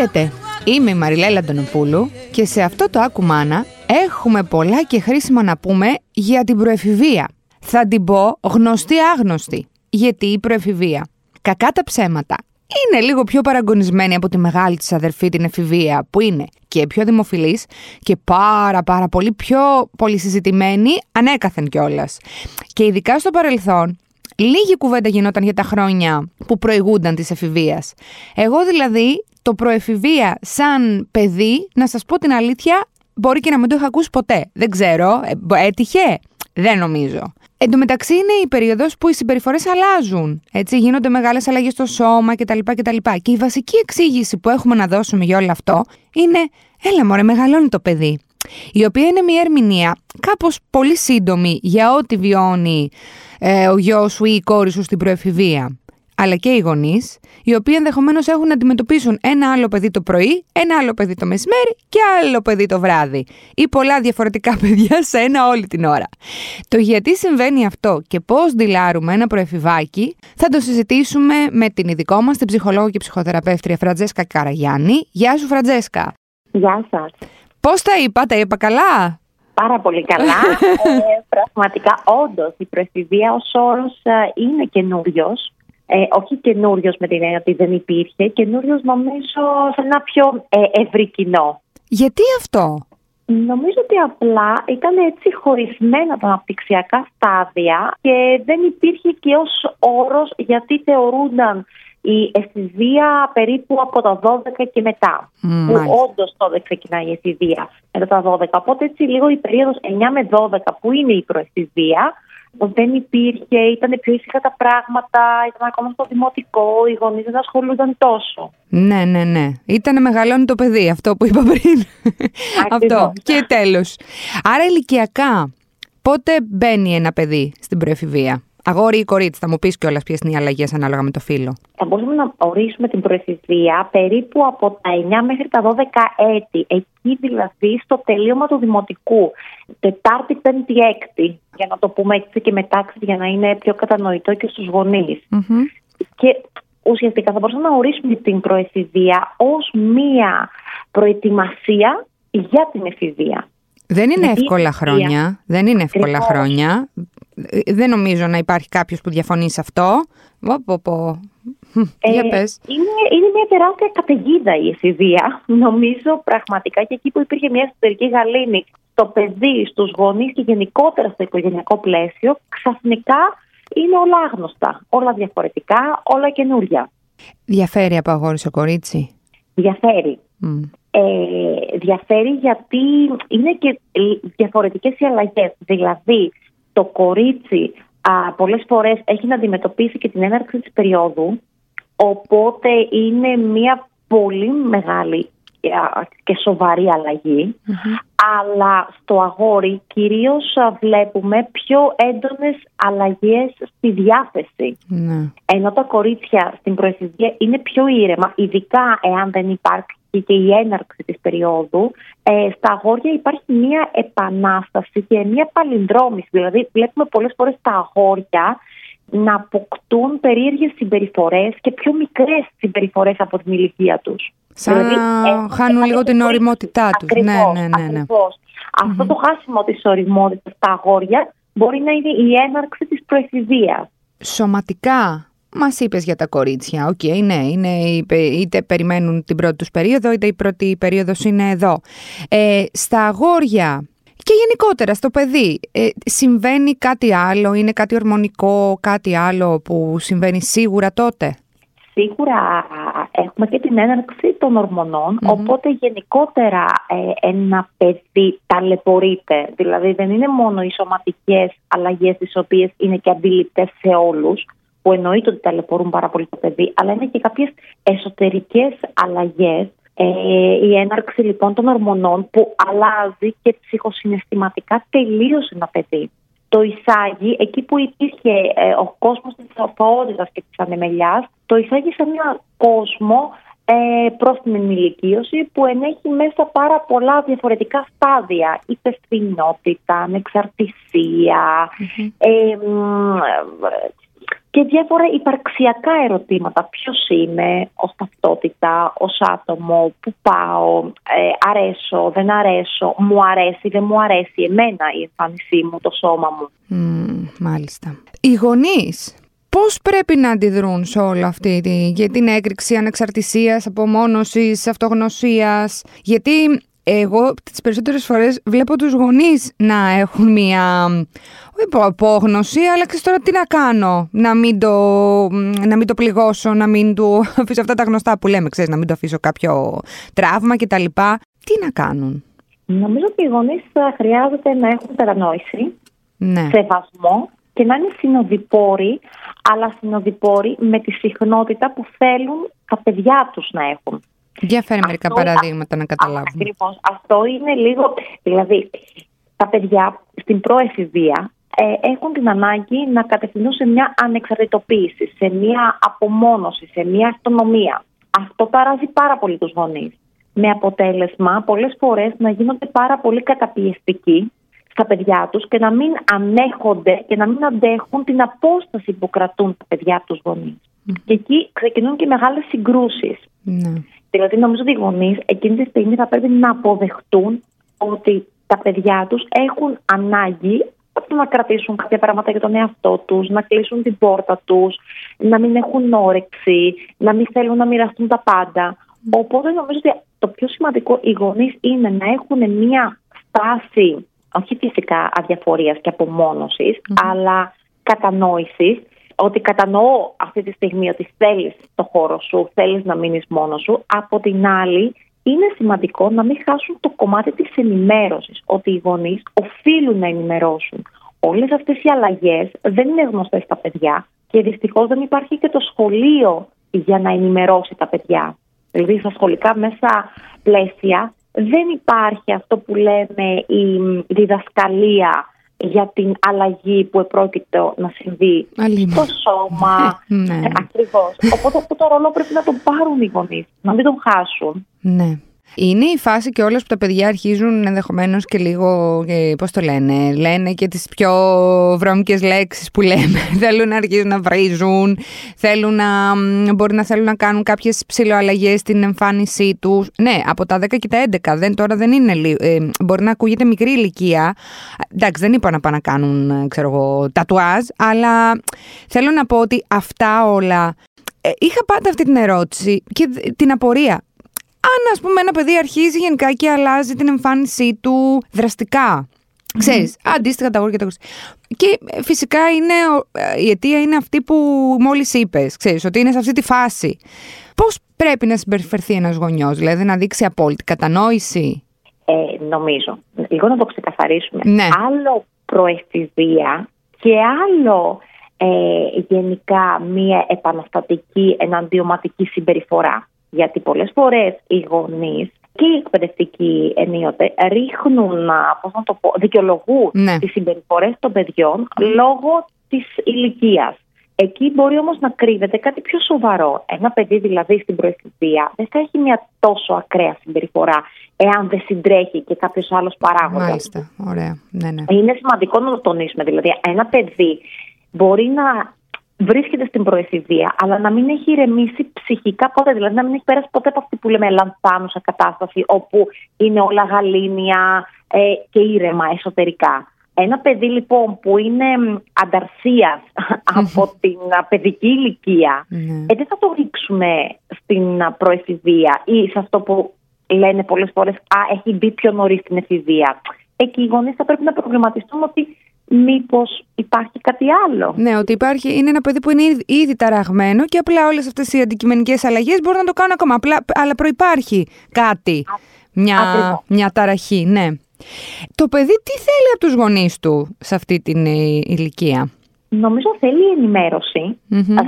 Χαίρετε, είμαι η Μαριλέλα Αντωνοπούλου και σε αυτό το Ακουμάνα έχουμε πολλά και χρήσιμα να πούμε για την προεφηβεία. Θα την πω γνωστή άγνωστη, γιατί η προεφηβεία, κακά τα ψέματα, είναι λίγο πιο παραγωνισμένη από τη μεγάλη της αδερφή την εφηβεία, που είναι και πιο δημοφιλής και πάρα πάρα πολύ πιο πολυσυζητημένη ανέκαθεν κιόλας. Και ειδικά στο παρελθόν, λίγη κουβέντα γινόταν για τα χρόνια που προηγούνταν της εφηβείας. Εγώ δηλαδή το προεφηβεία σαν παιδί, να σας πω την αλήθεια, μπορεί και να μην το είχα ακούσει ποτέ. Δεν ξέρω, ε, έτυχε, δεν νομίζω. Εν τω μεταξύ είναι η περίοδος που οι συμπεριφορές αλλάζουν. Έτσι, γίνονται μεγάλες αλλαγές στο σώμα κτλ, κτλ. Και η βασική εξήγηση που έχουμε να δώσουμε για όλο αυτό είναι: Έλα, μωρέ, μεγαλώνει το παιδί. Η οποία είναι μια ερμηνεία κάπως πολύ σύντομη για ό,τι βιώνει ε, ο γιος σου ή η κόρη σου στην προεφηβεία αλλά και οι γονείς, οι οποίοι ενδεχομένως έχουν να αντιμετωπίσουν ένα άλλο παιδί το πρωί, ένα άλλο παιδί το μεσημέρι και άλλο παιδί το βράδυ. Ή πολλά διαφορετικά παιδιά σε ένα όλη την ώρα. Το γιατί συμβαίνει αυτό και πώς δηλάρουμε ένα προεφηβάκι θα το συζητήσουμε με την ειδικό μας, την ψυχολόγο και ψυχοθεραπεύτρια Φραντζέσκα Καραγιάννη. Γεια σου, Φραντζέσκα. Γεια σας. Πώς τα είπα, τα είπα καλά; Πάρα πολύ καλά. ε, πραγματικά, όντως, η προεφηβεία ως όρος ε, είναι καινούριος. Ε, όχι καινούριος με την έννοια ότι δεν υπήρχε, καινούριος νομίζω σε ένα πιο ε, ευρύ κοινό. Γιατί αυτό; Νομίζω ότι απλά ήταν έτσι χωρισμένα τα αναπτυξιακά στάδια και δεν υπήρχε και ως όρος γιατί θεωρούνταν η εφηβεία περίπου από τα 12 και μετά. Mm, που όντως τότε ξεκινάει η εφηβεία μετά τα 12. Οπότε έτσι λίγο η περίοδος 9 με 12 που είναι η προεφηβεία δεν υπήρχε, ήταν πιο ήσυχα τα πράγματα, ήταν ακόμα στο δημοτικό, οι γονείς δεν ασχολούνταν τόσο. Ναι, ναι, ναι. Ήταν μεγαλώνει το παιδί, αυτό που είπα πριν. αυτό. Και τέλος. Άρα ηλικιακά, πότε μπαίνει ένα παιδί στην προεφηβεία; Αγόρι ή κορίτσι, θα μου πεις κιόλας ποιες είναι οι αλλαγές ανάλογα με το φύλλο. Θα μπορούσαμε να ορίσουμε την προεφηβεία περίπου από τα 9 μέχρι τα 12 έτη. Εκεί δηλαδή στο τελείωμα του δημοτικού. Τετάρτη, πέμπτη, έκτη. Για να το πούμε έτσι και μετάξυ, για να είναι πιο κατανοητό και στους γονει Και ουσιαστικά θα μπορούσαμε να ορίσουμε την προεφηβεία ως μία προετοιμασία για την εφηβεία. Δεν είναι εύκολα χρόνια. Δεν είναι εύκολα χρόνια. Δεν νομίζω να υπάρχει κάποιος που διαφωνεί σε αυτό. Πω, πω. Ε, Για πες. Είναι, είναι μια τεράστια καταιγίδα η εφηβεία. Νομίζω πραγματικά και εκεί που υπήρχε μια εσωτερική γαλήνη στο παιδί, στους γονείς και γενικότερα στο οικογενειακό πλαίσιο, ξαφνικά είναι όλα άγνωστα. Όλα διαφορετικά, όλα καινούρια. Διαφέρει από αγόρι σε κορίτσι; Διαφέρει. Ε, διαφέρει γιατί είναι και διαφορετικές οι αλλαγές. Δηλαδή, το κορίτσι α, πολλές φορές έχει να αντιμετωπίσει και την έναρξη της περίοδου, οπότε είναι μια πολύ μεγάλη και σοβαρή αλλά στο αγόρι κυρίως βλέπουμε πιο έντονες αλλαγές στη διάθεση. Ναι. Ενώ τα κορίτσια στην προεφηβεία είναι πιο ήρεμα, ειδικά εάν δεν υπάρχει και η έναρξη της περίοδου, ε, στα αγόρια υπάρχει μία επανάσταση και μία παλινδρόμηση. Δηλαδή βλέπουμε πολλές φορές τα αγόρια να αποκτούν περίεργες συμπεριφορές και πιο μικρές συμπεριφορές από την ηλικία τους. Σαν δηλαδή, χάνουν λίγο την οριμότητά τους. ναι, ναι, ναι, ναι. αυτο το χάσιμο της οριμότητας στα αγόρια μπορεί να είναι η έναρξη της προεφηβείας. Σωματικά Μας είπες για τα κορίτσια. OK, okay, ναι, είναι, είτε περιμένουν την πρώτη τους περίοδο, είτε η πρώτη περίοδος είναι εδώ. Ε, στα αγόρια και γενικότερα στο παιδί, ε, συμβαίνει κάτι άλλο, είναι κάτι ορμονικό, κάτι άλλο που συμβαίνει σίγουρα τότε; Σίγουρα έχουμε και την έναρξη των ορμονων οπότε γενικότερα ε, ένα παιδί ταλαιπωρείται. Δηλαδή δεν είναι μόνο οι σωματικές αλλαγές τις οποίες είναι και αντιληπτές σε όλους, που εννοείται ότι ταλαιπωρούν πάρα πολύ το παιδί, αλλά είναι και κάποιες εσωτερικές αλλαγές. Ε, η έναρξη λοιπόν των ορμονών που αλλάζει και ψυχοσυναισθηματικά τελείωσε ένα παιδί. Το εισάγει εκεί που υπήρχε ε, ο κόσμος της αθωότητας και της ανεμελιάς, το εισάγει σε έναν κόσμο ε, προς την ενηλικίωση που ενέχει μέσα πάρα πολλά διαφορετικά στάδια. Υπευθυνότητα, ανεξαρτησία, mm-hmm. ε, και διάφορα υπαρξιακά ερωτήματα. Ποιος είμαι ως ταυτότητα, ως άτομο, πού πάω, ε, αρέσω, δεν αρέσω, μου αρέσει, δεν μου αρέσει εμένα η εμφάνισή μου, το σώμα μου. μάλιστα. Οι γονείς πώς πρέπει να αντιδρούν σε όλο αυτή τη, για την έκρηξη ανεξαρτησίας, απομόνωσης, αυτογνωσίας; Γιατί εγώ τις περισσότερες φορές βλέπω τους γονείς να έχουν μία όχι απόγνωση, αλλά ξέρεις τώρα τι να κάνω, να μην, το, να μην το πληγώσω, να μην του αφήσω αυτά τα γνωστά που λέμε, ξέρεις, να μην το αφήσω κάποιο τραύμα κτλ. Τι να κάνουν; Νομίζω ότι οι γονείς θα χρειάζεται να έχουν κατανόηση, ναι. σεβασμό και να είναι συνοδοιπόροι, αλλά συνοδοιπόροι με τη συχνότητα που θέλουν τα παιδιά τους να έχουν. Για φέρει μερικά παραδείγματα να καταλάβουμε. Ακριβώς. Αυτό είναι λίγο... Δηλαδή, τα παιδιά στην προεφηβεία ε, έχουν την ανάγκη να κατευθυνούν σε μια ανεξαρτητοποίηση, σε μια απομόνωση, σε μια αυτονομία. Αυτό παράζει πάρα πολύ τους γονείς. Με αποτέλεσμα πολλές φορές να γίνονται πάρα πολύ καταπιεστικοί στα παιδιά τους και να μην ανέχονται και να μην αντέχουν την απόσταση που κρατούν τα παιδιά από τους γονείς. Και εκεί ξεκινούν και μεγάλες συγκρούσεις. Ναι. Δηλαδή νομίζω ότι οι γονείς εκείνη τη στιγμή θα πρέπει να αποδεχτούν ότι τα παιδιά τους έχουν ανάγκη να κρατήσουν κάποια πράγματα για τον εαυτό τους, να κλείσουν την πόρτα τους, να μην έχουν όρεξη, να μην θέλουν να μοιραστούν τα πάντα. Οπότε νομίζω ότι το πιο σημαντικό οι γονείς είναι να έχουν μια στάση όχι φυσικά αδιαφορίας και απομόνωσης, αλλά κατανόησης ότι κατανοώ αυτή τη στιγμή ότι θέλεις το χώρο σου, θέλεις να μείνεις μόνος σου. Από την άλλη, είναι σημαντικό να μην χάσουν το κομμάτι της ενημέρωσης, ότι οι γονείς οφείλουν να ενημερώσουν. Όλες αυτές οι αλλαγές δεν είναι γνωστές στα παιδιά και δυστυχώς δεν υπάρχει και το σχολείο για να ενημερώσει τα παιδιά. Δηλαδή στα σχολικά μέσα πλαίσια δεν υπάρχει αυτό που λέμε η διδασκαλία για την αλλαγή που επρόκειτο να συμβεί στο σώμα. ναι. Ε, Ακριβώς. Οπότε αυτό το ρόλο πρέπει να τον πάρουν οι γονείς, να μην τον χάσουν. Ναι. Είναι η φάση και όλες που τα παιδιά αρχίζουν ενδεχομένως και λίγο, ε, πώς το λένε, λένε και τις πιο βρώμικες λέξεις που λέμε. θέλουν να αρχίζουν να βρίζουν, θέλουν να, μπορεί να θέλουν να κάνουν κάποιες ψηλοαλλαγές στην εμφάνισή τους. Ναι, από τα 10 και τα 11, δεν, τώρα δεν είναι, ε, μπορεί να ακούγεται μικρή ηλικία. Εντάξει, δεν είπα να πάνε να κάνουν, ε, ξέρω εγώ, τατουάζ, αλλά θέλω να πω ότι αυτά όλα ε, είχα πάντα αυτή την ερώτηση και την απορία αν ας πούμε ένα παιδί αρχίζει γενικά και αλλάζει την εμφάνισή του δραστικά. Ξέρεις, mm. αντίστοιχα τα αγόρια και τα Και ε, φυσικά είναι, ε, η αιτία είναι αυτή που μόλις είπες, ξέρεις, ότι είναι σε αυτή τη φάση. Πώς πρέπει να συμπεριφερθεί ένας γονιός, δηλαδή να δείξει απόλυτη κατανόηση; Ε, νομίζω, λίγο να το ξεκαθαρίσουμε. Ναι. Άλλο προεφηβεία και άλλο ε, γενικά μία επαναστατική εναντιωματική συμπεριφορά. Γιατί πολλές φορές οι γονείς και οι εκπαιδευτικοί ενίοτε ρίχνουν, πώς να το πω, δικαιολογούν ναι. τις συμπεριφορές των παιδιών λόγω της ηλικίας. Εκεί μπορεί όμως να κρύβεται κάτι πιο σοβαρό. Ένα παιδί δηλαδή στην προεφηβεία δεν θα έχει μια τόσο ακραία συμπεριφορά εάν δεν συντρέχει και κάποιος άλλος παράγοντας. Μάλιστα, ωραία. Ναι, ναι. Είναι σημαντικό να το τονίσουμε. Δηλαδή, ένα παιδί μπορεί να βρίσκεται στην προεφηβεία, αλλά να μην έχει ηρεμήσει ψυχικά ποτέ. Δηλαδή να μην έχει πέρασει ποτέ από αυτή που λέμε λανθάνουσα κατάσταση, όπου είναι όλα γαλήνια ε, και ήρεμα εσωτερικά. Ένα παιδί λοιπόν που είναι ανταρσίας από την παιδική ηλικία, ναι. ε, δεν θα το ρίξουμε στην προεφηβεία ή σε αυτό που λένε πολλές φορές, Α, έχει μπει πιο νωρίς στην εφηβεία. Εκεί οι γονείς θα πρέπει να προβληματιστούν ότι μήπως υπάρχει κάτι άλλο. Ναι, ότι υπάρχει, είναι ένα παιδί που είναι ήδη ταραγμένο και απλά όλες αυτές οι αντικειμενικές αλλαγές μπορούν να το κάνουν ακόμα. Απλά, αλλά προπάρχει κάτι. Μια, μια ταραχή, ναι. Το παιδί τι θέλει από τους γονείς του σε αυτή την ε, ηλικία; Νομίζω θέλει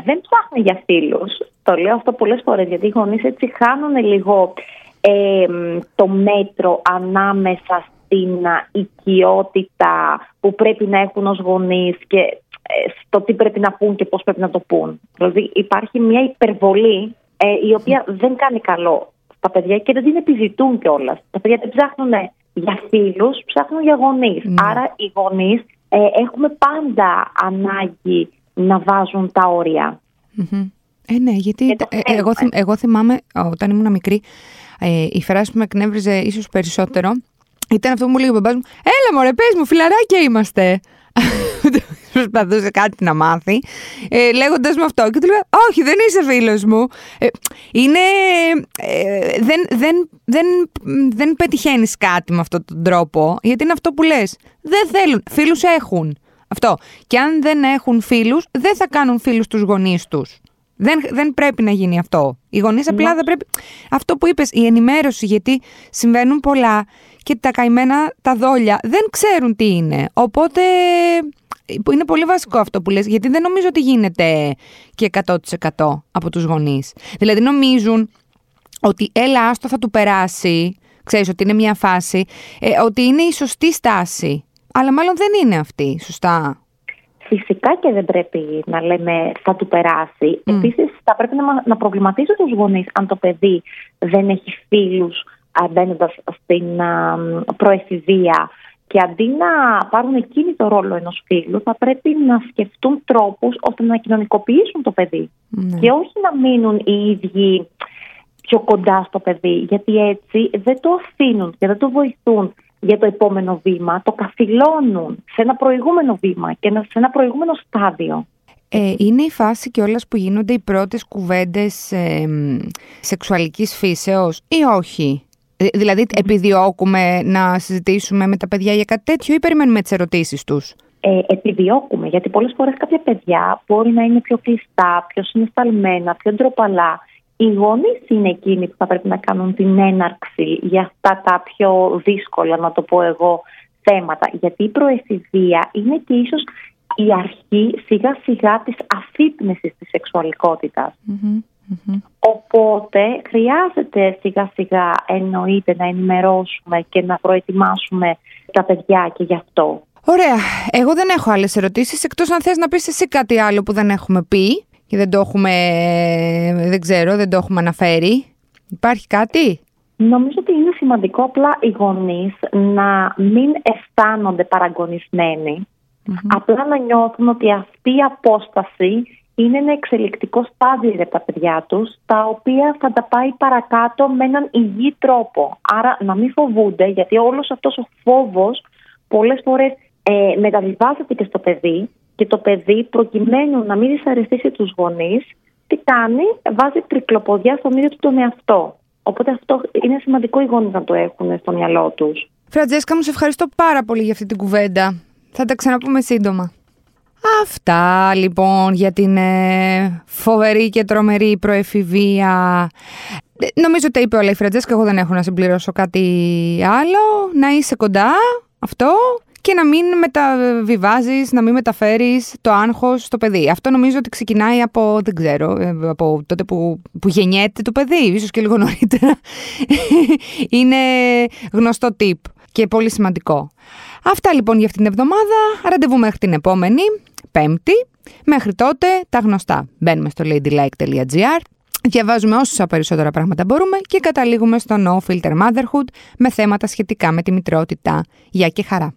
Δεν ψάχνει για φίλους. Το λέω αυτό πολλές φορές γιατί οι γονείς έτσι χάνουν λίγο ε, το μέτρο ανάμεσα την οικειότητα που πρέπει να έχουν ως γονείς και ε, στο τι πρέπει να πούν και πώς πρέπει να το πούν. Δηλαδή υπάρχει μια υπερβολή ε, η οποία δεν κάνει καλό στα παιδιά και δεν την επιζητούν κιόλας. Τα παιδιά δεν ψάχνουν για φίλους, ψάχνουν για γονείς. Ναι. Άρα οι γονείς ε, έχουμε πάντα ανάγκη να βάζουν τα όρια. Ε, ναι, γιατί ε, εγώ, εγώ θυμάμαι όταν ήμουν μικρή, ε, η φράση που με εκνεύριζε ίσως περισσότερο ήταν αυτό που μου λέει ο μπαμπάς μου «Έλα μωρέ, πες μου, φιλαράκια είμαστε». Προσπαθούσε κάτι να μάθει, ε, λέγοντας μου αυτό. Και του λέω: Όχι, δεν είσαι φίλος μου. Ε, είναι. Ε, δεν, δεν, δεν, δεν πετυχαίνεις κάτι με αυτόν τον τρόπο, γιατί είναι αυτό που λες. Δεν θέλουν. Φίλους έχουν. Αυτό. Και αν δεν έχουν φίλους, δεν θα κάνουν φίλους τους γονείς τους. Δεν, δεν πρέπει να γίνει αυτό. Οι γονείς απλά ναι. δεν πρέπει. Αυτό που είπες, η ενημέρωση, γιατί συμβαίνουν πολλά και τα καημένα τα δόλια δεν ξέρουν τι είναι. Οπότε είναι πολύ βασικό αυτό που λες, γιατί δεν νομίζω ότι γίνεται και 100% από τους γονείς. Δηλαδή νομίζουν ότι έλα άστο θα του περάσει, ξέρεις ότι είναι μια φάση, ε, ότι είναι η σωστή στάση. Αλλά μάλλον δεν είναι αυτή, σωστά. Φυσικά και δεν πρέπει να λέμε θα του περάσει. Mm. Επίσης θα πρέπει να, να προβληματίζει τους γονείς αν το παιδί δεν έχει φίλους μπαίνοντα στην προεφηβεία και αντί να πάρουν εκείνη το ρόλο ενός φίλου, θα πρέπει να σκεφτούν τρόπους ώστε να κοινωνικοποιήσουν το παιδί. Ναι. Και όχι να μείνουν οι ίδιοι πιο κοντά στο παιδί, γιατί έτσι δεν το αφήνουν και δεν το βοηθούν για το επόμενο βήμα, το καθυλώνουν σε ένα προηγούμενο βήμα και σε ένα προηγούμενο στάδιο. Ε, είναι η φάση και όλας που γίνονται οι πρώτες κουβέντες ε, σεξουαλικής φύσεως ή όχι; Δηλαδή, επιδιώκουμε να συζητήσουμε με τα παιδιά για κάτι τέτοιο ή περιμένουμε τις ερωτήσεις τους; Ε, επιδιώκουμε, γιατί πολλές φορές κάποια παιδιά μπορεί να είναι πιο κλειστά, πιο συναισθαλμένα, πιο ντροπαλά. Οι γονείς είναι εκείνοι που θα πρέπει να κάνουν την έναρξη για αυτά τα πιο δύσκολα, να το πω εγώ, θέματα. Γιατί η προεφηβεία είναι και ίσως η αρχή σιγά σιγά της αφύπνεσης της σεξουαλικότητας. Οπότε χρειάζεται σιγά σιγά εννοείται να ενημερώσουμε και να προετοιμάσουμε τα παιδιά και γι' αυτό. Ωραία. Εγώ δεν έχω άλλες ερωτήσεις εκτός αν θες να πεις εσύ κάτι άλλο που δεν έχουμε πει και δεν το έχουμε, δεν ξέρω, δεν το έχουμε αναφέρει. Υπάρχει κάτι; Νομίζω ότι είναι σημαντικό απλά οι γονείς να μην αισθάνονται Απλά να νιώθουν ότι αυτή η απόσταση είναι ένα εξελικτικό στάδιο για τα παιδιά τους, τα οποία θα τα πάει παρακάτω με έναν υγιή τρόπο. Άρα να μην φοβούνται, γιατί όλος αυτός ο φόβος πολλές φορές ε, μεταβιβάζεται και στο παιδί και το παιδί προκειμένου να μην δυσαρεστήσει τους γονείς, τι κάνει, βάζει τρικλοποδιά στον ίδιο του τον εαυτό. Οπότε αυτό είναι σημαντικό οι γονείς να το έχουν στο μυαλό τους. Φραντζέσκα, μου σε ευχαριστώ πάρα πολύ για αυτή την κουβέντα. Θα τα ξαναπούμε σύντομα. Αυτά λοιπόν για την ε, φοβερή και τρομερή προεφηβεία. Ε, νομίζω τα είπε όλα η Φραντζέσκα, εγώ δεν έχω να συμπληρώσω κάτι άλλο. Να είσαι κοντά, αυτό, και να μην μεταβιβάζεις, να μην μεταφέρεις το άγχος στο παιδί. Αυτό νομίζω ότι ξεκινάει από, δεν ξέρω, ε, από τότε που, που γεννιέται το παιδί, ίσως και λίγο νωρίτερα. Είναι γνωστό tip και πολύ σημαντικό. Αυτά λοιπόν για αυτήν την εβδομάδα. Ραντεβού μέχρι την επόμενη, Πέμπτη. Μέχρι τότε τα γνωστά. Μπαίνουμε στο ladylike.gr, διαβάζουμε όσα περισσότερα πράγματα μπορούμε και καταλήγουμε στο No Filter Motherhood με θέματα σχετικά με τη μητρότητα. Γεια και χαρά!